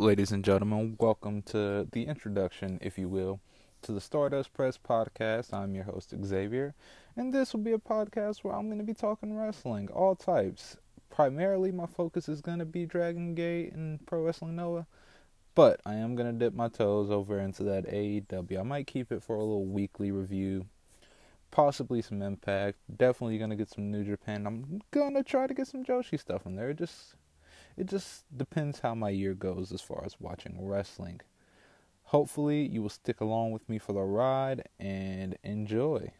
ladies and gentlemen, welcome to the introduction, if you will, to the Stardust Press podcast. I'm your host, Xavier, and this will be a podcast where I'm going to be talking wrestling, all types. Primarily, my focus is going to be Dragon Gate and Pro Wrestling Noah, but I am going to dip my toes over into that AEW. I might keep it for a little weekly review, possibly some Impact, definitely going to get some New Japan. I'm going to try to get some Joshi stuff in there. Just it just depends how my year goes as far as watching wrestling. Hopefully, you will stick along with me for the ride and enjoy.